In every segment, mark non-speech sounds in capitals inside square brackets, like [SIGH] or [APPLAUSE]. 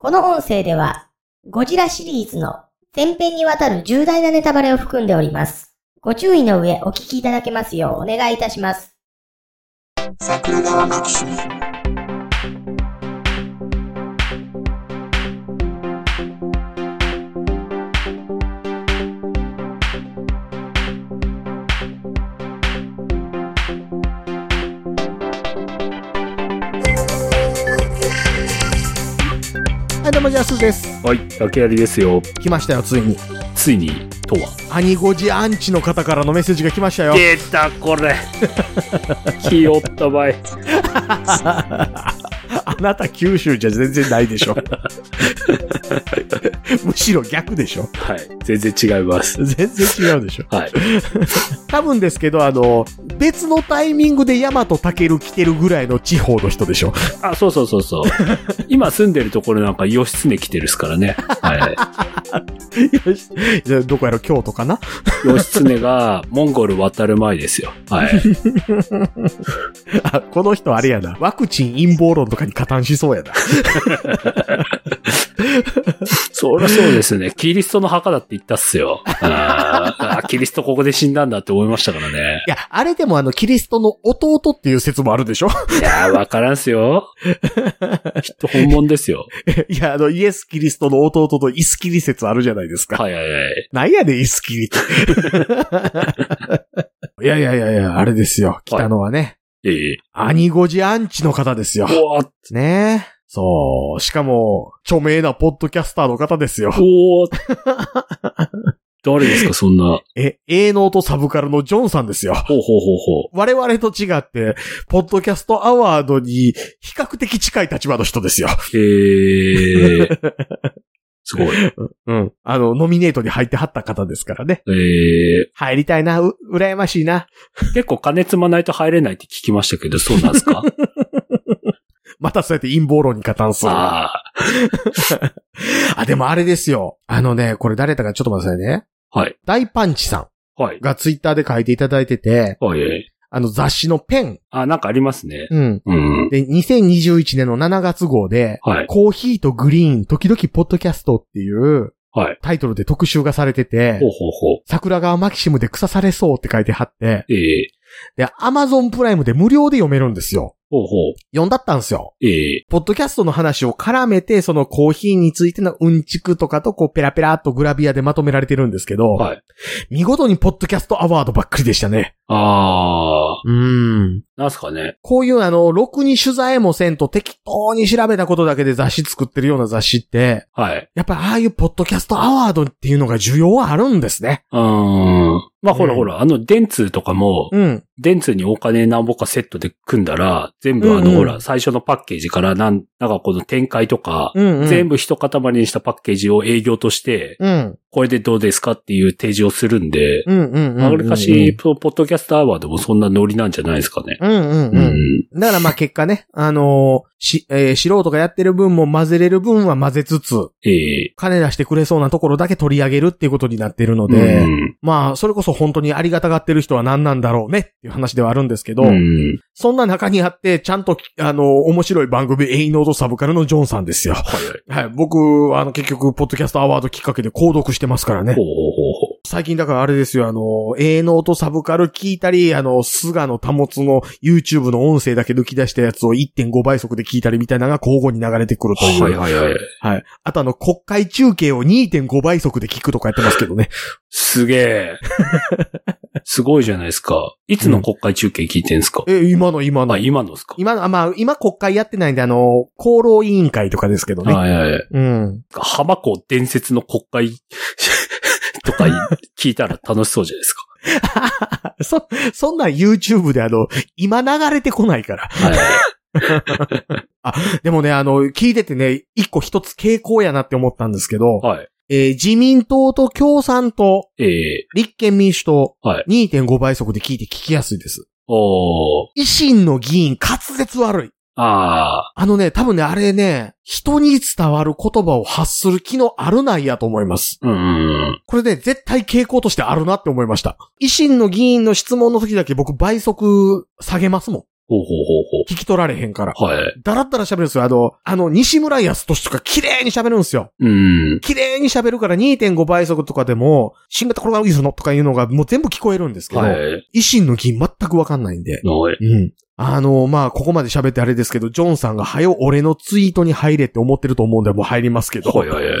この音声では、ゴジラシリーズの前編にわたる重大なネタバレを含んでおります。ご注意の上お聞きいただけますようお願いいたします。桜川マキシムはい、どうも、ジャスです。はい、竹槍ですよ。来ましたよ、ついに。ついに、とは。アニゴジアンチの方からのメッセージが来ましたよ。出た、これ。[LAUGHS] 気負った場合。[LAUGHS] あなた九州じゃ全然ないでしょ。[LAUGHS] むしろ逆でしょ？はい、全然違います。全然違うでしょ？はい。[LAUGHS] 多分ですけど、あの、別のタイミングでヤマトタケル来てるぐらいの地方の人でしょ？あ、そうそうそうそう。[LAUGHS] 今住んでるところなんか、義経来てるっすからね。はよしじゃあどこやろ、京都かな？い。義経が、モンゴル渡る前ですよ。はい。あ、この人あれやな。ワクチン陰謀論とかに加担しそうやな。そりゃそうですね。キリストの墓だって言ったっすよ。あキリストここで死んだんだって思いましたからね。いや、あれでもあの、キリストの弟っていう説もあるでしょ？いやー、わからんすよ。きっと本物ですよ。[LAUGHS] いや、あの、イエス・キリストの弟とイスキリ説あるじゃないですか。はいはいはい。なんやねん、イスキリって。[LAUGHS] いやいやいやいや、あれですよ。来たのはね、ええ。アニゴジアンチの方ですよ。おーねそう。しかも、著名なポッドキャスターの方ですよ。おー誰ですか、そんな。[LAUGHS] え、営農とサブカルのジョンさんですよ。ほうほうほうほう。我々と違って、ポッドキャストアワードに比較的近い立場の人ですよ。へえ。[LAUGHS] すごい。うん。あの、ノミネートに入ってはった方ですからね。えー、入りたいな、う、羨ましいな。結構金積まないと入れないって聞きましたけど、そうなんですか？[LAUGHS] またそうやって陰謀論に加担する。ああ [LAUGHS] あ、でもあれですよ。あのね、これ誰だかちょっと待ってくださいね。あ。はい。大パンチさはいん。がツイッターで書いていただいてて、はい。あの雑誌のペン。あ、なんかありますね。うん。うん。で、2021年の7月号で、はい。コーヒーとグリーン、時々ポッドキャストっていうはい。タイトルで特集がされててほう、ほうほう。桜川マキシムで草されそうって書いてはって、ええで、アマゾンプライムで無料で読めるんですよ。ほうほう。読んだったんですよ。ええポッドキャストの話を絡めて、そのコーヒーについてのうんちくとかとこうペラペラっとグラビアでまとめられてるんですけど、はい。見事にポッドキャストアワードばっかりでしたね。あうーん。ー、なんすかね。こういうあの、ろくに取材もせんと適当に調べたことだけで雑誌作ってるような雑誌って、はい。やっぱりああいうポッドキャストアワードっていうのが需要はあるんですね。うーん。まあ、ほらうんほら、あの、電通とかも、うん。電通にお金何ぼかセットで組んだら、全部あの、うんうんほら、最初のパッケージからなん、なんかこの展開とか、うん、うん。全部一塊にしたパッケージを営業として、うん。これでどうですかっていう提示をするんで、うん、うん、うん。あれかし、ポポッドキャストアワードもそんなノリなんじゃないですかね。うん、うん、ううん。だからまあ結果ね、あのーし、えー素人がやってる分も混ぜれる分は混ぜつつ、ええ金出してくれそうなところだけ取り上げるっていうことになってるので、うんまあ、それこそ本当にありがたがってる人は何なんだろうねっていう話ではあるんですけど、うん。そんな中にあって、ちゃんと、あの、面白い番組、エイノードサブカルのジョンさんですよ。はい。はい。僕、あの、結局、ポッドキャストアワードきっかけで購読してますからねほう。ほうほうほう。最近だからあれですよ、あの、エイノートサブカル聞いたり、あの、菅野保の YouTube の音声だけ抜き出したやつを1.5倍速で聞いたりみたいなのが交互に流れてくるという。はいはいはい。はい。あとあの、国会中継を2.5倍速で聞くとかやってますけどね。すげえ。[LAUGHS] すごいじゃないですか。いつの国会中継聞いてんすか、え、今の今の。あ、今のですか？今の、あまあ、今国会やってないんで、あの、厚労委員会とかですけどね。はいはいはい。うん。浜子伝説の国会とか聞いたら楽しそうじゃないですか。[LAUGHS] そ、そんなん YouTube であの、今流れてこないから。はい。[LAUGHS] でもね、あの、聞いててね、一個一つ傾向やなって思ったんですけど、はい。えー自民党と共産党、ええ立憲民主党、はい。2.5倍速で聞いて聞きやすいです。おー。維新の議員滑舌悪い。ああのね、多分ね、あれね、人に伝わる言葉を発する機能あるないやと思います。ー。うんうん。これね、絶対傾向としてあるなって思いました。維新の議員の質問の時だけ僕倍速下げますもん。ほうほうほう聞き取られへんから。ほう。はい。だらったら喋るんですよ。あの、あの、西村康俊とか綺麗に喋るんですよ。うん。綺麗に喋るから2.5倍速とかでも、新型コロナウイルスのとかいうのがもう全部聞こえるんですけど、はい。維新の議全くわかんないんで。はい。うん。あの、まあ、ここまで喋ってあれですけど、ジョンさんが、はよ、俺のツイートに入れって思ってると思うんで、もう入りますけど。はいはいはい。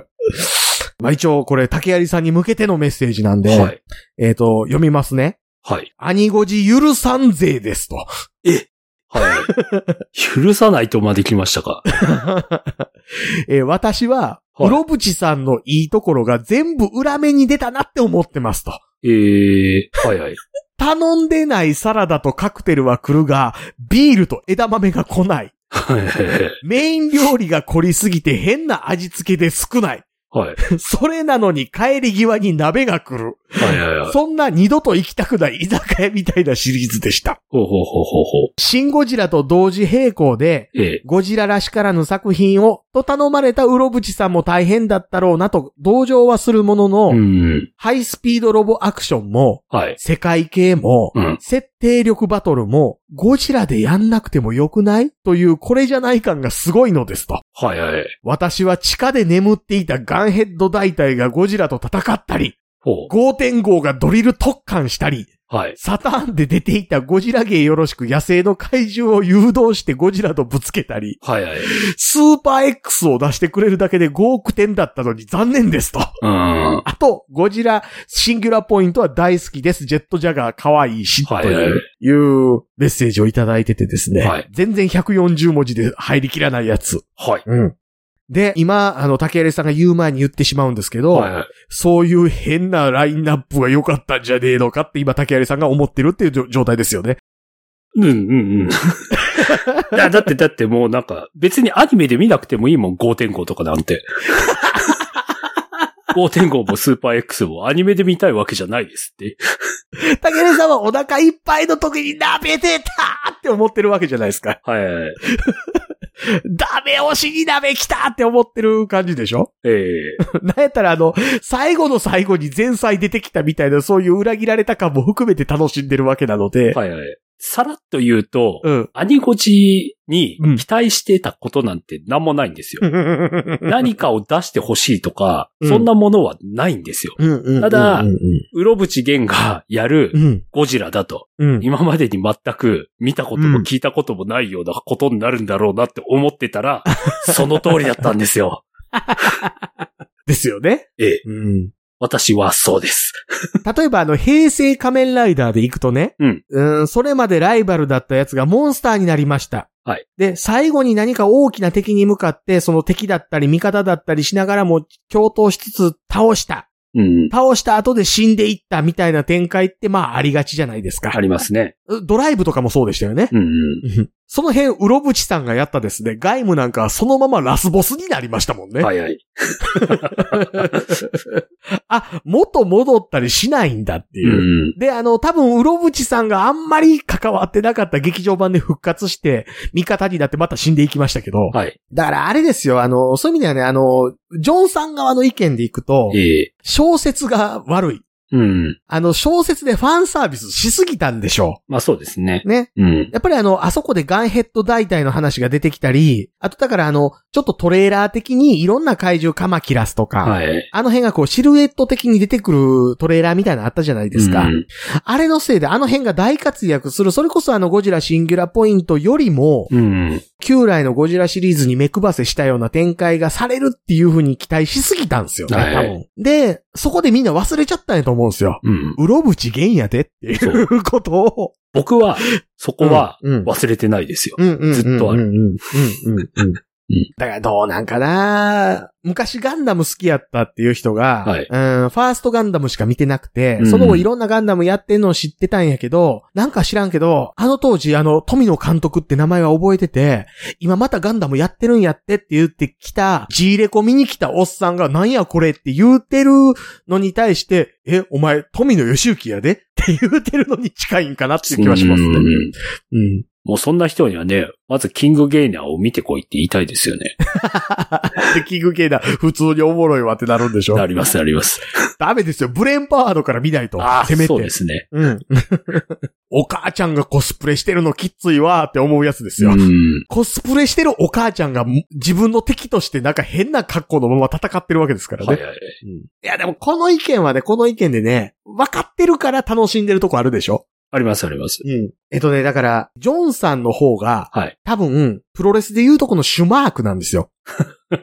[LAUGHS] まあ、一応、これ、竹槍さんに向けてのメッセージなんで、はい。えっ、と、読みますね。はい。兄ごじ許さんぜですと。はい。[LAUGHS] 許さないとまで来ましたか？[LAUGHS] えー私は、はいうろぶちさんのいいところが全部裏目に出たなって思ってますと。ええはいはい。[LAUGHS] 頼んでないサラダとカクテルは来るが、ビールと枝豆が来ないメイン料理が凝りすぎて変な味付けで少ない。はい。[LAUGHS] それなのに帰り際に鍋が来る。はいはいはい。そんな二度と行きたくない居酒屋みたいなシリーズでした。ほうほうほうほうほう。シンゴジラと同時並行で、ええ。ゴジラらしからぬ作品を、と頼まれたウロブチさんも大変だったろうなと同情はするものの、うん。ハイスピードロボアクションも、はい。世界系も、うん。設定力バトルも、ゴジラでやんなくてもよくない？というこれじゃない感がすごいのですと。はいはい。私は地下で眠っていたガンヘッド大隊がゴジラと戦ったり、ほ5.5がドリル特艦したり、う。はい。サターンで出ていたゴジラ芸よろしく野生の怪獣を誘導してゴジラとぶつけたり、はいはい。スーパー X を出してくれるだけで5億点だったのに残念ですと。うん。あと、ゴジラシンギュラポイントは大好きです。ジェットジャガー可愛いし、はいといういうメッセージをいただいててですね。はい全然140文字で入りきらないやつ。はい。うん。で、今、あの、竹入さんが言う前に言ってしまうんですけど、はいはい。そういう変なラインナップが良かったんじゃねえのかって今竹入さんが思ってるっていう状状態ですよね。うんうんうん。[LAUGHS] いや、だって、だってもうなんか、別にアニメで見なくてもいいもん、5.5とかなんて。[LAUGHS] 5.5もスーパー X もアニメで見たいわけじゃないですって。竹入さんはお腹いっぱいの時に鍋出たって思ってるわけじゃないですか。はいはいはい。[LAUGHS] ダメ押しに鍋来たって思ってる感じでしょ？ええ。[LAUGHS] なんやったらあの、最後の最後に前菜出てきたみたいなそういう裏切られた感も含めて楽しんでるわけなので、はいはい。さらっと言うと、うん。アニゴチにうん期待してたことなんて何もないんですよ。[LAUGHS] 何かを出してほしいとか、うんそんなものはないんですよ。うんうんうんただうんうろぶちげんがやるうん。ゴジラだと、うん。今までに全く見たことも聞いたこともないようなことになるんだろうなって思ってたら、[LAUGHS] その通りだったんですよ。[LAUGHS] ですよね。ええ。うん。私はそうです。例えばあの、平成仮面ライダーで行くとね、うん。うん、それまでライバルだったやつがモンスターになりました。はい。で、最後に何か大きな敵に向かって、その敵だったり味方だったりしながらも共闘しつつ倒した。うん。倒した後で死んでいったみたいな展開ってまあありがちじゃないですか。ありますね。ドライブとかもそうでしたよね。うんうん。その辺、うろぶちさんがやったですね、外務なんかはそのままラスボスになりましたもんね。はいはい。[LAUGHS] あ、元戻ったりしないんだってういう。ん。で、あの、多分、うろぶちさんがあんまり関わってなかった劇場版で復活して、味方になってまた死んでいきましたけど。はい。だからあれですよ、あの、そういう意味ではね、あの、ジョンさん側の意見でいくと、ええ。小説が悪い。うん。あの、小説でファンサービスしすぎたんでしょまあそうですねう。。ね。うん。やっぱりあの、あそこでガンヘッド大隊の話が出てきたり、あとだからあの、ちょっとトレーラー的にいろんな怪獣カマキラスとか、はい。あの辺がこうシルエット的に出てくるトレーラーみたいなのあったじゃないですか。うんあれのせいであの辺が大活躍する、それこそあのゴジラシンギュラポイントよりも、うん。旧来のゴジラシリーズに目配せしたような展開がされるっていう風に期待しすぎたんですよね、はい多分。で、そこでみんな忘れちゃったんやと思うんですよ。うん。うろぶちげんやでっていうことを。僕は、そこはうん、忘れてないですよ。ずっとあるうんうんうんだからどうなんかな。昔ガンダム好きやったっていう人が、はい。うん、ファーストガンダムしか見てなくて、うん。その後いろんなガンダムやってんのを知ってたんやけど、なんか知らんけど、あの当時あの富野監督って名前は覚えてて、今またガンダムやってるんやってって言ってきた、G レコ見に来たおっさんがなんやこれって言うてるのに対して、え、お前富野義行やで？って言うてるのに近いんかなっていう気はしますね。うん。うん。もうそんな人にはね、まずキングゲイナーを見てこいって言いたいですよね。[LAUGHS] で、キング系だ、普通におもろいわってなるんでしょなります、なります。ダメですよ。ブレーンパワードから見ないと。ああ、せめて。そうですね。うん。[LAUGHS] お母ちゃんがコスプレしてるのきっついわーって思うやつですよ。うん。コスプレしてるお母ちゃんが自分の敵としてなんか変な格好のまま戦ってるわけですからね。はいいやでもこの意見はね、この意見でね、分かってるから楽しんでるとこあるでしょありますあります。うん。えっとね、だから、ジョンさんの方が、はい。多分、プロレスで言うとこのシュマークなんですよ。[LAUGHS]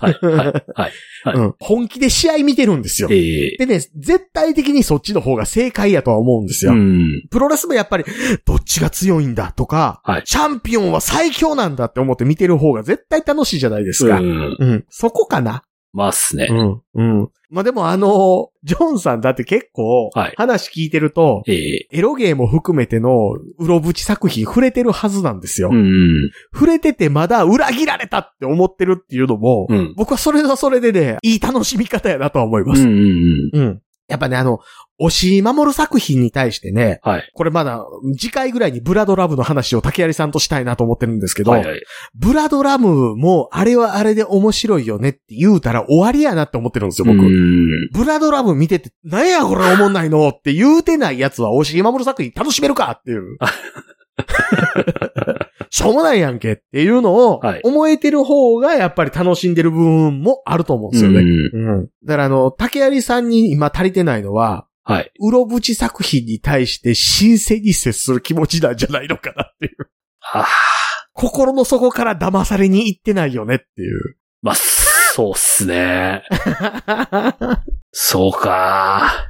はい。はい。はい。はい [LAUGHS] うん。本気で試合見てるんですよ。ええでね、絶対的にそっちの方が正解やとは思うんですよ。うん。プロレスもやっぱり、どっちが強いんだとか、はいチャンピオンは最強なんだって思って見てる方が絶対楽しいじゃないですか。うん。うん。そこかな？ますね。うん。うん。まあでもあの、ジョンさんだって結構はい、話聞いてると、ええエロゲーも含めての、うろぶち作品触れてるはずなんですよ。うん。触れててまだ裏切られたって思ってるっていうのも、うん。僕はそれはそれでね、いい楽しみ方やなとは思います。うんうんうん。うん。やっぱね、あの、押井守作品に対してね、はい。これまだ次回ぐらいにブラドラムの話を竹槍さんとしたいなと思ってるんですけど、はいはい。ブラドラムもあれはあれで面白いよねって言うたら終わりやなって思ってるんですよ、僕。うん。ブラドラム見てて、なんやこれ思んないのって言うてないやつは、押井守作品楽しめるかっていう。[LAUGHS] [LAUGHS] しょうもないやんけっていうのをはい、思えてる方がやっぱり楽しんでる部分もあると思うんですよね。うんうん。だからあの、竹槍さんに今足りてないのは、はい。うろぶち作品に対して新鮮に接する気持ちなんじゃないのかなっていう。はあ、心の底から騙されに行ってないよねっていう。まあ、そうっすね。[LAUGHS] そうか。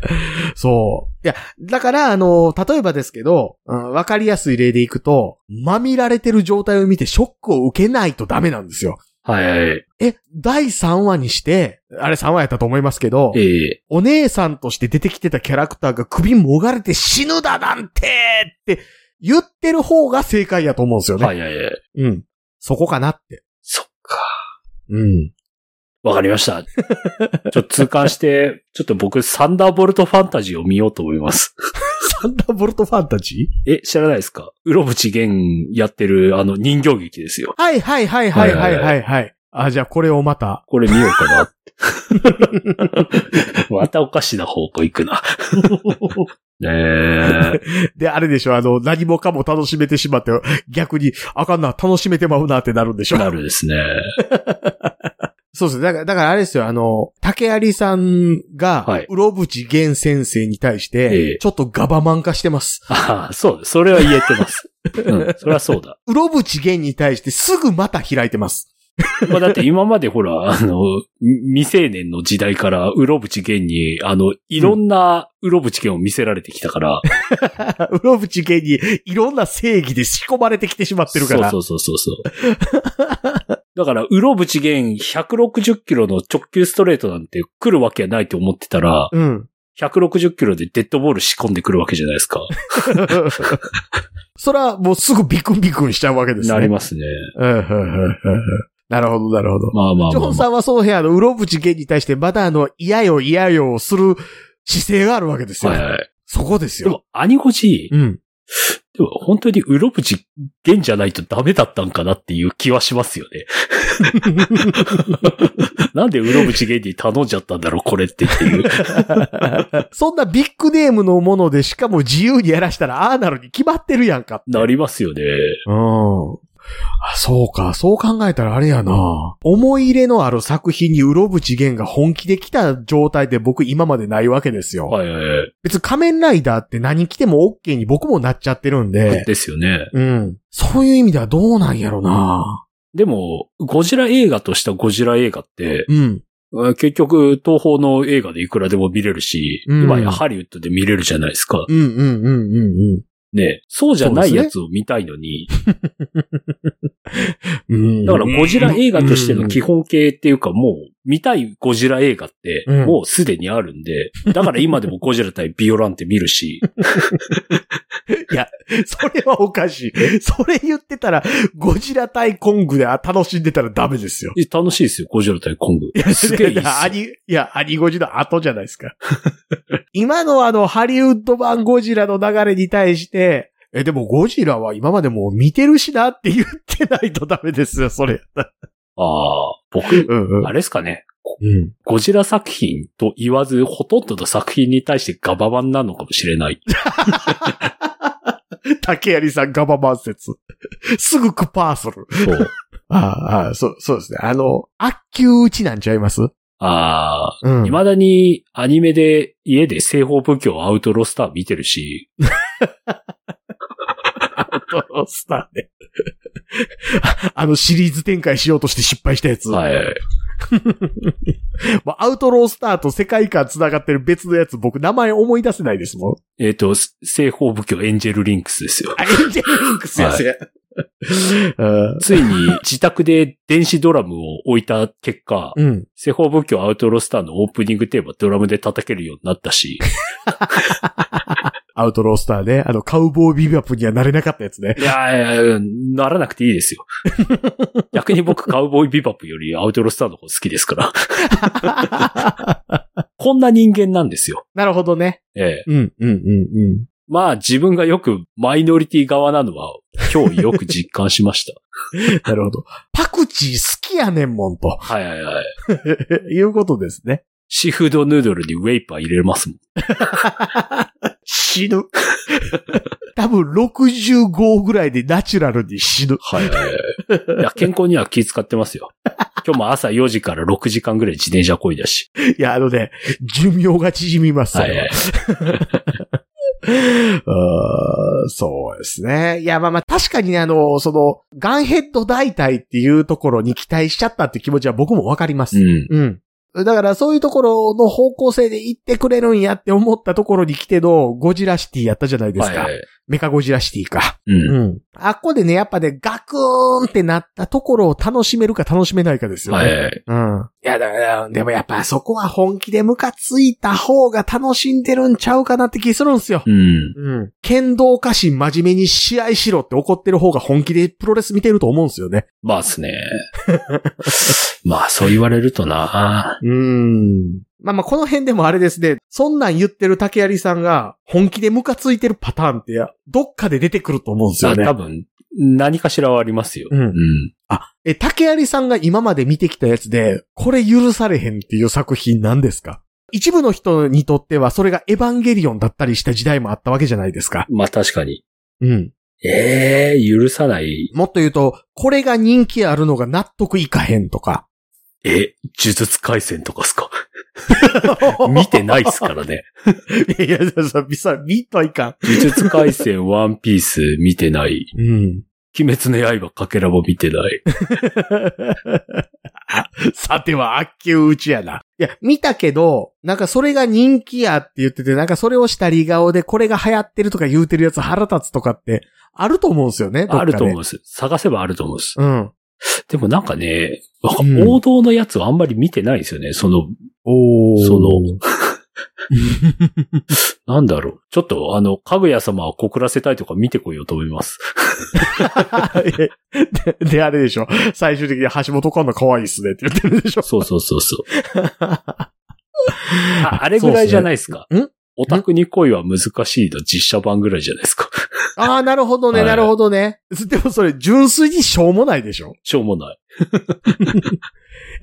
そう。いや、だから、あの、例えばですけど、うんわかりやすい例でいくと、まみられてる状態を見てショックを受けないとダメなんですよ。はいはい。え、第3話にして、あれ3話やったと思いますけど、ええお姉さんとして出てきてたキャラクターが首もがれて死ぬだなんてって言ってる方が正解やと思うんですよね。はいはいはい。うん。そこかなって。そっか。うん。わかりました。[LAUGHS] ちょっと痛感して、ちょっと僕、サンダーボルトファンタジーを見ようと思います。[LAUGHS] サンダーボルトファンタジえ、知らないですか？うろぶちげんやってる、あの、人形劇ですよー。はいはいはいはいはいはいはい。あ、じゃあこれをまた。これ見ようかな。[LAUGHS] またおかしな方向行くな。ねえ。で、あれでしょ、あの、何もかも楽しめてしまって、逆に、あかんな、楽しめてまうなってなるんでしょ。なるですね。そうですね。だから、だからあれですよ、あの、竹有さんが、はい、うろぶち源先生に対して、ええちょっとガバマン化してます。ああ、そうです。それは言えてます。うん、それはそうだ。[LAUGHS] うろぶち源に対してすぐまた開いてます。[LAUGHS] まあ、だって今までほら、あの、未成年の時代から、うろぶちげんに、あの、いろんなうろぶちげんを見せられてきたから。[LAUGHS] うろぶち源にいろんな正義で仕込まれてきてしまってるから。そうそうそうそう。だから、うろぶちげん160キロの直球ストレートなんて来るわけはないと思ってたら、うん。160キロでデッドボール仕込んでくるわけじゃないですか。[LAUGHS] そら、もうすぐビクンビクンしちゃうわけですね。なりますね。なるほど、なるほど。まあまあ。ジョンさんはその部屋のうろぶち源に対してまだあの、嫌よ嫌よをする姿勢があるわけですよ。はいはい。そこですよ。でも、アニゴジ、うん。でも本当にうろぶちげんじゃないとダメだったんかなっていう気はしますよね。[LAUGHS] なんでうろぶちげんに頼んじゃったんだろう、これってっていう。[LAUGHS] そんなビッグネームのものでしかも自由にやらしたらああなるに決まってるやんか。なりますよね。うん。あ、そうか。そう考えたらあれやな。思い入れのある作品にうろぶち源が本気で来た状態で僕今までないわけですよ。はいはいはい。別に仮面ライダーって何着ても OK に僕もなっちゃってるんで。ですよね。うん。そういう意味ではどうなんやろな。でも、ゴジラ映画としたゴジラ映画って、うん。結局、東宝の映画でいくらでも見れるし、うん今やハリウッドで見れるじゃないですか。うんうんうんうんうん。ねそうじゃないやつを見たいのに、うんだからゴジラ映画としての基本形っていうかもう、見たいゴジラ映画ってうんもうすでにあるんで、だから今でもゴジラ対ビオランテ見るし、[LAUGHS] いや、それはおかしい。それ言ってたら、ゴジラ対コングで楽しんでたらダメですよ。え楽しいですよ、ゴジラ対コングい。や、すげえいいっすよアニ、いや、アニゴジの後じゃないですか。今のあの、ハリウッド版ゴジラの流れに対して、え、でもゴジラは今までもう見てるしなって言ってないとダメですよ、それ。ああ、僕、うんうん。あれですかね。うん。ゴジラ作品と言わず、ほとんどの作品に対してガバマンなのかもしれない。[LAUGHS] 竹槍さんガバマン説。[LAUGHS] すぐクパーする。そう。[LAUGHS] ああ、ああそう、そうですね。あの、悪球打ちなんちゃいます？ああ、うん。未だにアニメで家で西方武教アウトロスター見てるし、トスターね。あのシリーズ展開しようとして失敗したやつ。はい。[LAUGHS] まあアウトロースターと世界観繋がってる別のやつ、僕名前思い出せないですもん。えっ、と、西方武教エンジェルリンクスですよ。あ、エンジェルリンクスやつや。うんついに自宅で電子ドラムを置いた結果、うん。西方仏教アウトロスターのオープニングテーマドラムで叩けるようになったし、[LAUGHS] アウトロースターで、あの、カウボーイビバップにはなれなかったやつね。いやいやならなくていいですよ。[LAUGHS] 逆に僕カウボーイビバップよりアウトロスターの方好きですから。[LAUGHS] こんな人間なんですよ。なるほどね。ええ。うん、うん、うん、うん。まあ自分がよくマイノリティ側なのは今日よく実感しました。[LAUGHS] なるほど。パクチー好きやねんもんと。はいはいはい。[LAUGHS] いうことですね。シーフードヌードルにウェイパー入れますもん。[LAUGHS] 死ぬ。多分65ぐらいでナチュラルに死ぬ。はいはいはい。いや、健康には気使ってますよ。今日も朝4時から6時間ぐらい自転車こいだし。いや、あのね、寿命が縮みます。そはいはい [LAUGHS] そうですね。いや、まあまあ、確かにね、あの、その、ガンヘッド大体っていうところに期待しちゃったって気持ちは僕もわかります。うん。うん。だからそういうところの方向性で行ってくれるんやって思ったところに来てのゴジラシティやったじゃないですか。はいはい。メカゴジラシティか。うん。うん。あっこでね、やっぱね、ガクーンってなったところを楽しめるか楽しめないかですよね。はいはい。うん。いや、だから、でもやっぱそこは本気でムカついた方が楽しんでるんちゃうかなって気するんすよ。うん。うん。剣道家臣真面目に試合しろって怒ってる方が本気でプロレス見てると思うんすよね。まあっすね。[LAUGHS] まあそう言われるとな。うーん。まあまあ、この辺でもあれですね。そんなん言ってる竹槍さんが本気でムカついてるパターンって、どっかで出てくると思うんですよね。あ多分、何かしらはありますよ。うんうん。あ、え、竹槍さんが今まで見てきたやつで、これ許されへんっていう作品なんですか？一部の人にとってはそれがエヴァンゲリオンだったりした時代もあったわけじゃないですか。まあ確かに。うん。ええ許さない。もっと言うと、これが人気あるのが納得いかへんとか。え、呪術回戦とかっすか？[LAUGHS] 見てないっすからね。いやいや、さ、さ、見といか呪術回戦、ワンピース見てない。ん。うん。鬼滅の刃かけらも見てない。[LAUGHS] さては、悪球打ちやな。いや、見たけど、なんかそれが人気やって言ってて、なんかそれをしたり顔でこれが流行ってるとか言うてるやつ腹立つとかって、あると思うんですよね。あると思うんです。探せばあると思うんです。うん。[LAUGHS] でもなんかね、うん王道のやつはあんまり見てないんですよね。その、おその [LAUGHS] なんだろう。ちょっと、あの、かぐや様を告らせたいとか見てこいよと思います。[LAUGHS] で、で、あれでしょ。最終的に橋本環奈可愛いっすねって言ってるでしょ。そうそうそうそう。ああれぐらいじゃないですか。オタクに恋は難しいの実写版ぐらいじゃないですか。ああ、なるほどね、はいなるほどね。でもそれ、純粋にしょうもないでしょ？しょうもない。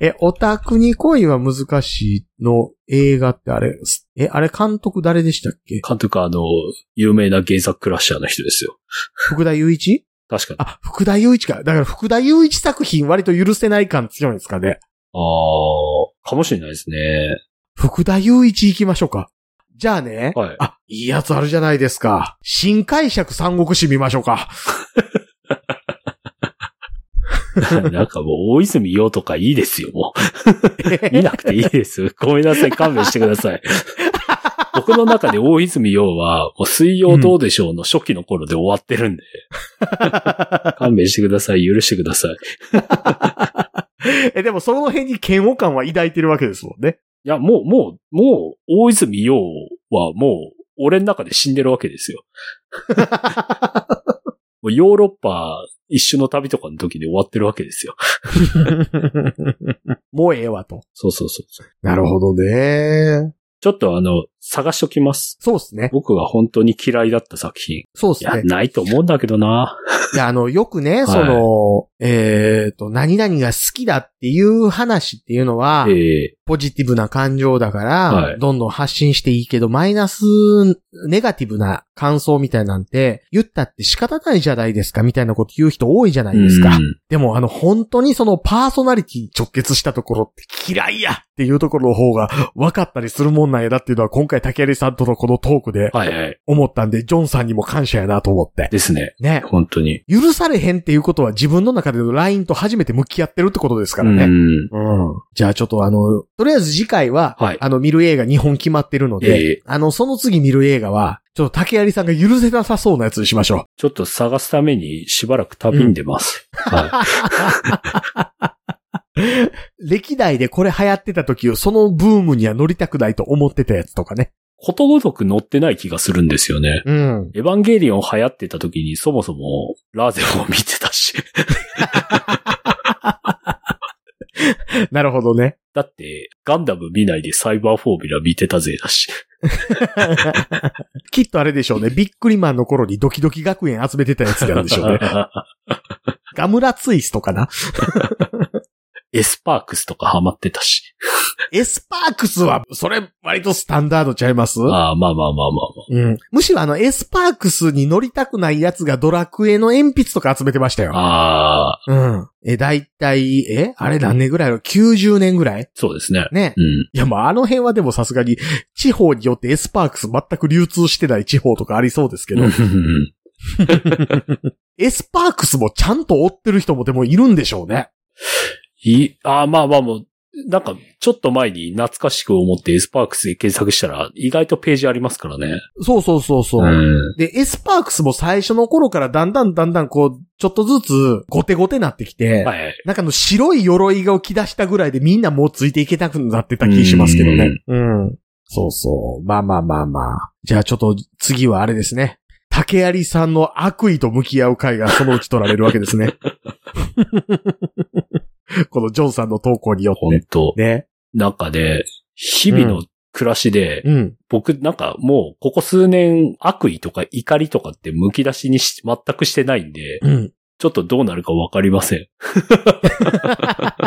[LAUGHS] え、オタクに恋は難しいの映画ってあれ、え、あれ監督誰でしたっけ？監督はあの、有名な原作クラッシャーの人ですよ。福田雄一？確かに。あ、福田雄一か。だから福田雄一作品割と許せない感強いんですかね。ああ、かもしれないですね。福田雄一行きましょうか。じゃあね。はい。あ、いいやつあるじゃないですか。新解釈三国志見ましょうか。[LAUGHS] なんかもう、大泉洋とかいいですよ、もう。[LAUGHS] 見なくていいです。ごめんなさい、勘弁してください。[LAUGHS] 僕の中で大泉洋は、もう水曜どうでしょうの初期の頃で終わってるんで、勘弁してください、許してください。え、でもその辺に嫌悪感は抱いてるわけですもんね。いや、もう、もう、もう、大泉洋はもう、俺の中で死んでるわけですよ。[LAUGHS] ヨーロッパ一周の旅とかの時で終わってるわけですよ。[LAUGHS] もうええわと。そうそうそうそう。なるほどね。ちょっとあの、探しときます。そうですね。僕が本当に嫌いだった作品。いや、そうですね。ないと思うんだけどな。いや、あの、よくね、いその、えっ、と、何々が好きだっていう話っていうのは、ええポジティブな感情だから、はいどんどん発信していいけど、マイナス、ネガティブな感想みたいなんて、言ったって仕方ないじゃないですか、みたいなこと言う人多いじゃないですか。うんでも、あの、本当にそのパーソナリティに直結したところって嫌いやっていうところの方が分かったりするもんなんやだっていうのは今回竹有さんとのこのトークではいはい。思ったんで、ジョンさんにも感謝やなと思って。ですね。ね。本当に。許されへんっていうことは自分の中での LINE と初めて向き合ってるってことですからね。うん。うん。じゃあちょっとあの、とりあえず次回は、はいあの、見る映画2本決まってるので、ええあの、その次見る映画は、ちょっと竹有さんが許せなさそうなやつにしましょちょっと探すためにしばらく旅に出ます。はう。歴代でこれ流行ってた時を、そのブームには乗りたくないと思ってたやつとかね。い。ことごとく乗ってない気がするんですよね。うん。エヴァンゲリオン流行ってた時にそもそもラーゼを見てたし。なるほどね。だって、ガンダム見ないでサイバーフォーミュラ見てたぜだし。きっとあれでしょうね。ビックリマンの頃にドキドキ学園集めてたやつなんでしょうね。[LAUGHS] ガムラツイストかなエスパークスとかハマってたし。エスパークスは、それ、割とスタンダードちゃいます？ああ、まあまあまあまあまあ。うん。むしろあの、エスパークスに乗りたくないやつがドラクエの鉛筆とか集めてましたよ。ああ、うん。え、だいたい、えあれ何年ぐらい？の ?90 年ぐらい？そうですね。ね。うん。いや、まあ、あの辺はでもさすがに、地方によってエスパークス全く流通してない地方とかありそうですけど、[LAUGHS] エスパークスもちゃんと追ってる人もでもいるんでしょうね。い、ああ、まあまあもう、なんか、ちょっと前に懐かしく思ってエスパークスで検索したら、意外とページありますからね。そうそうそうそう。ん。で、エスパークスも最初の頃からだんだんだんだんこう、ちょっとずつ、ゴテゴテなってきて、はいはい。なんかあの白い鎧が起き出したぐらいでみんなもうついていけなくなってた気しますけどね。うん。そうそう。まあまあまあまあ。じゃあちょっと次はあれですね。竹槍さんの悪意と向き合う回がそのうち取られるわけですね。[LAUGHS] [LAUGHS] このジョンさんの投稿によ本って。当ね。なんかね、日々の暮らしで、うん。僕なんかもう、ここ数年悪意とか怒りとかって剥き出しにし、全くしてないんで、うん。ちょっとどうなるかわかりません。[LAUGHS]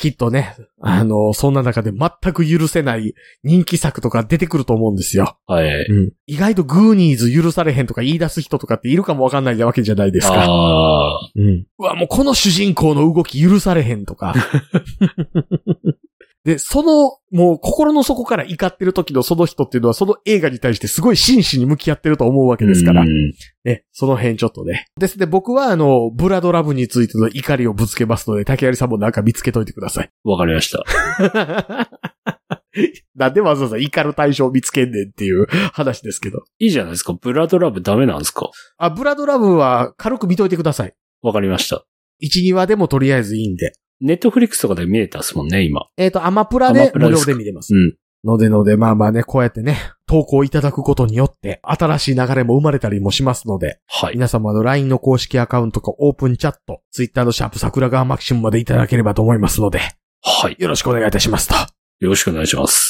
きっとね、あの、そんな中で全く許せない人気作とか出てくると思うんですよ。はい。うん。意外とグーニーズ許されへんとか言い出す人とかっているかもわかんないわけじゃないですか。ああ、うん。うわ、もうこの主人公の動き許されへんとか。[LAUGHS] で、その、もう心の底から怒ってる時のその人っていうのはその映画に対してすごい真摯に向き合ってると思うわけですからう。んね、その辺ちょっとね。ですね、僕はあの、ブラドラブについての怒りをぶつけますので、竹槍さんもなんか見つけといてください。わかりました。[LAUGHS] なんでわざわざ怒る対象を見つけんねんっていう [LAUGHS] 話ですけど。いいじゃないですか。ブラドラブダメなんですか？あ、ブラドラブは軽く見といてください。わかりました。1、2話でもとりあえずいいんで。ネットフリックスとかで見れたっすもんね、今。えっ、と、アマプラアで無料で見れます。うん。のでので、まあまあね、こうやってね、投稿いただくことによって、新しい流れも生まれたりもしますので、はい。皆様の LINE の公式アカウントかオープンチャット、Twitter のシャープ桜川マキシムまでいただければと思いますので、はい。よろしくお願いいたしますと。よろしくお願いします。